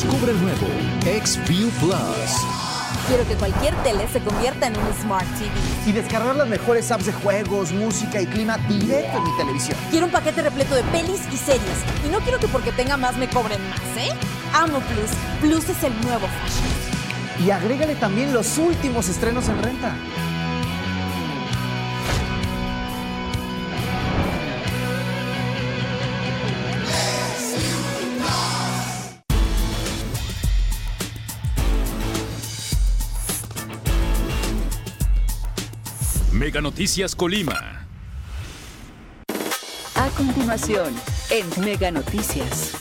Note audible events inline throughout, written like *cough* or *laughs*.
Descubre el nuevo XView Plus. Quiero que cualquier tele se convierta en un Smart TV. Y descargar las mejores apps de juegos, música y clima directo en mi televisión. Quiero un paquete repleto de pelis y series. Y no quiero que porque tenga más me cobren más, ¿eh? Amo Plus. Plus es el nuevo fashion. Y agrégale también los últimos estrenos en renta. Mega Noticias Colima. A continuación, en Mega Noticias.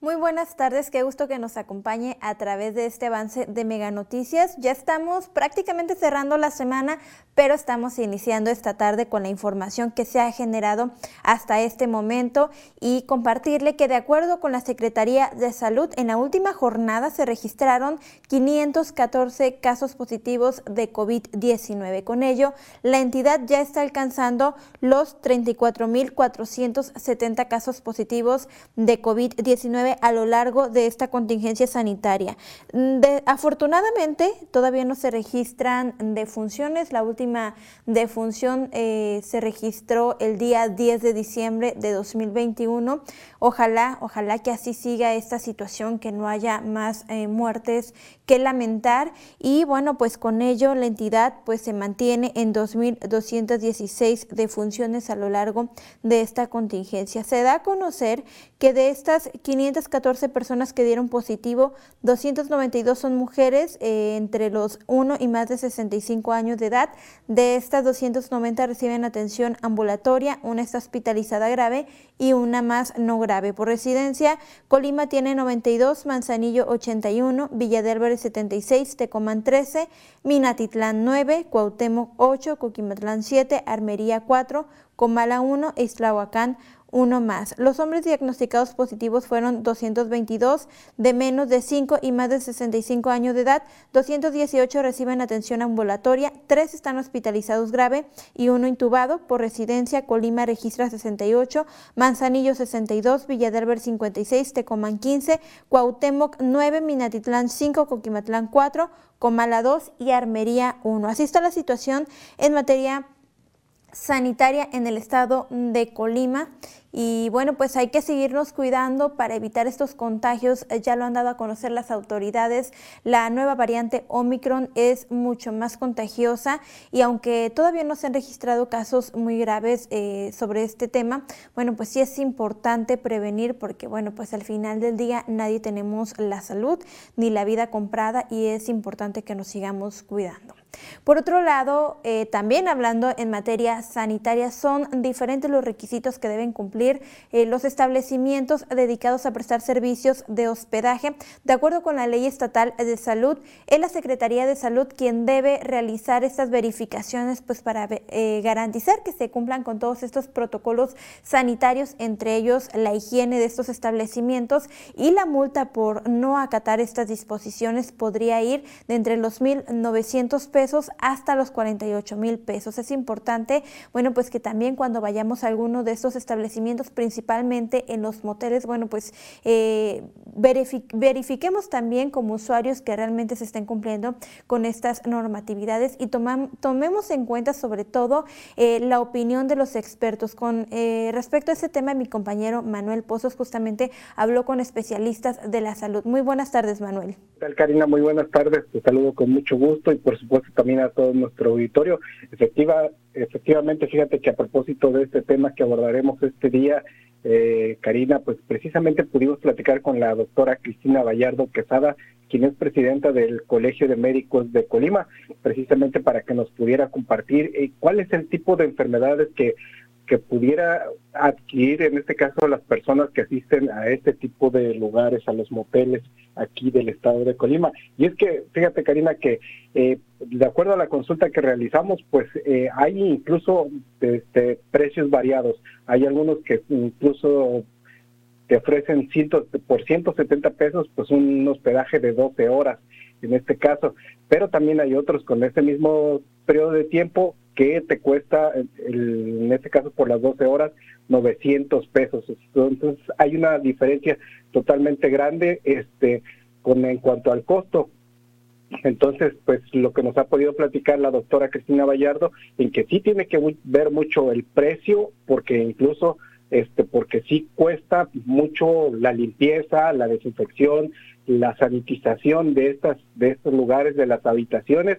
Muy buenas tardes, qué gusto que nos acompañe a través de este avance de Mega Noticias. Ya estamos prácticamente cerrando la semana, pero estamos iniciando esta tarde con la información que se ha generado hasta este momento y compartirle que de acuerdo con la Secretaría de Salud, en la última jornada se registraron 514 casos positivos de COVID-19. Con ello, la entidad ya está alcanzando los 34.470 casos positivos de COVID-19 a lo largo de esta contingencia sanitaria. Afortunadamente, todavía no se registran defunciones. La última defunción eh, se registró el día 10 de diciembre de 2021. Ojalá, ojalá que así siga esta situación, que no haya más eh, muertes que lamentar y bueno, pues con ello la entidad pues se mantiene en 2.216 defunciones a lo largo de esta contingencia. Se da a conocer que de estas 514 personas que dieron positivo, 292 son mujeres eh, entre los 1 y más de 65 años de edad. De estas 290 reciben atención ambulatoria, una está hospitalizada grave y una más no grave. Por residencia, Colima tiene 92, Manzanillo 81, Villa del 76, Tecomán 13, Minatitlán 9, Cuauhtémoc 8, Coquimatlán 7, Armería 4, Comala 1 e Islahuacán uno más. Los hombres diagnosticados positivos fueron 222 de menos de 5 y más de 65 años de edad, 218 reciben atención ambulatoria, 3 están hospitalizados grave y uno intubado por residencia. Colima registra 68, Manzanillo 62, Villadelver 56, Tecomán 15, Cuauhtémoc 9, Minatitlán 5, Coquimatlán 4, Comala 2 y Armería 1. Así está la situación en materia sanitaria en el estado de Colima. Y bueno, pues hay que seguirnos cuidando para evitar estos contagios. Eh, ya lo han dado a conocer las autoridades. La nueva variante Omicron es mucho más contagiosa y aunque todavía no se han registrado casos muy graves eh, sobre este tema, bueno, pues sí es importante prevenir porque bueno, pues al final del día nadie tenemos la salud ni la vida comprada y es importante que nos sigamos cuidando. Por otro lado, eh, también hablando en materia sanitaria, son diferentes los requisitos que deben cumplir eh, los establecimientos dedicados a prestar servicios de hospedaje. De acuerdo con la ley estatal de salud, es la Secretaría de Salud quien debe realizar estas verificaciones pues, para eh, garantizar que se cumplan con todos estos protocolos sanitarios, entre ellos la higiene de estos establecimientos y la multa por no acatar estas disposiciones podría ir de entre los 1.900 pesos hasta los 48 mil pesos. Es importante, bueno, pues que también cuando vayamos a alguno de estos establecimientos, principalmente en los moteles, bueno, pues eh, verifiquemos también como usuarios que realmente se estén cumpliendo con estas normatividades y tomemos en cuenta sobre todo eh, la opinión de los expertos. Con eh, respecto a ese tema, mi compañero Manuel Pozos justamente habló con especialistas de la salud. Muy buenas tardes, Manuel. ¿Qué tal, Karina? Muy buenas tardes. Te saludo con mucho gusto y por supuesto también a todo nuestro auditorio. Efectiva, efectivamente, fíjate que a propósito de este tema que abordaremos este día, eh, Karina, pues precisamente pudimos platicar con la doctora Cristina Vallardo Quesada, quien es presidenta del Colegio de Médicos de Colima, precisamente para que nos pudiera compartir eh, cuál es el tipo de enfermedades que que pudiera adquirir en este caso las personas que asisten a este tipo de lugares, a los moteles aquí del estado de Colima. Y es que, fíjate Karina, que eh, de acuerdo a la consulta que realizamos, pues eh, hay incluso este, precios variados. Hay algunos que incluso te ofrecen cientos, por 170 pesos, pues un hospedaje de 12 horas en este caso, pero también hay otros con este mismo periodo de tiempo que te cuesta, en este caso por las 12 horas, 900 pesos. Entonces hay una diferencia totalmente grande este, en cuanto al costo. Entonces, pues lo que nos ha podido platicar la doctora Cristina Vallardo, en que sí tiene que ver mucho el precio, porque incluso, este, porque sí cuesta mucho la limpieza, la desinfección, la sanitización de estas, de estos lugares, de las habitaciones,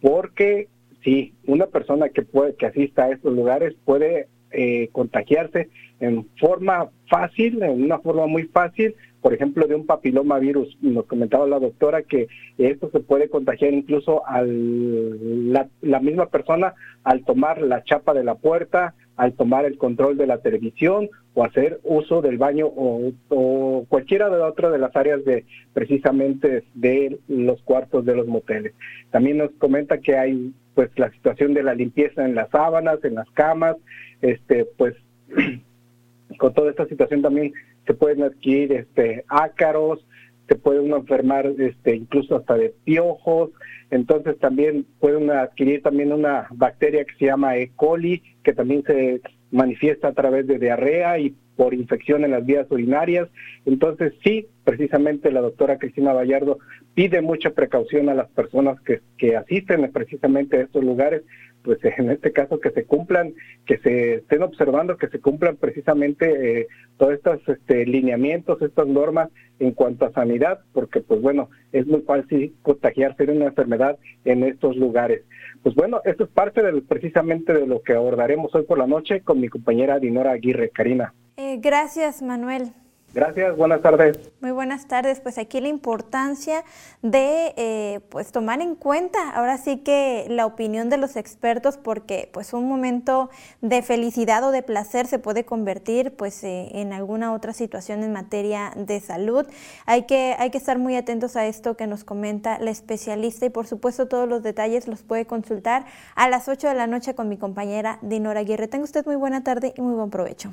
porque sí, una persona que puede, que asista a estos lugares puede eh, contagiarse en forma fácil, en una forma muy fácil, por ejemplo, de un papiloma virus. Nos comentaba la doctora que esto se puede contagiar incluso a la, misma persona al tomar la chapa de la puerta, al tomar el control de la televisión o hacer uso del baño o, o, cualquiera de otras de las áreas de precisamente de los cuartos de los moteles. También nos comenta que hay pues la situación de la limpieza en las sábanas, en las camas, este, pues *clears throat* con toda esta situación también se pueden adquirir este ácaros, se puede uno enfermar este incluso hasta de piojos, entonces también pueden adquirir también una bacteria que se llama E. coli, que también se manifiesta a través de diarrea y por infección en las vías urinarias. Entonces sí, precisamente la doctora Cristina Vallardo pide mucha precaución a las personas que, que asisten precisamente a estos lugares pues *laughs* en este caso que se cumplan, que se estén observando, que se cumplan precisamente eh, todos estos este, lineamientos, estas normas en cuanto a sanidad, porque pues bueno, es muy fácil contagiarse de una enfermedad en estos lugares. Pues bueno, esto es parte del, precisamente de lo que abordaremos hoy por la noche con mi compañera Dinora Aguirre, Karina. Eh, gracias, Manuel. Gracias, buenas tardes. Muy buenas tardes. Pues aquí la importancia de eh, pues tomar en cuenta ahora sí que la opinión de los expertos porque pues un momento de felicidad o de placer se puede convertir pues eh, en alguna otra situación en materia de salud. Hay que, hay que estar muy atentos a esto que nos comenta la especialista y por supuesto todos los detalles los puede consultar a las 8 de la noche con mi compañera Dinora Aguirre. Tenga usted muy buena tarde y muy buen provecho.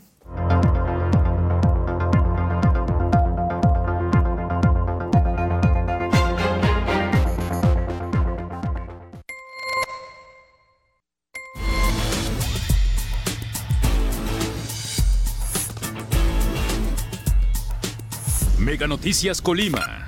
Mega Noticias Colima.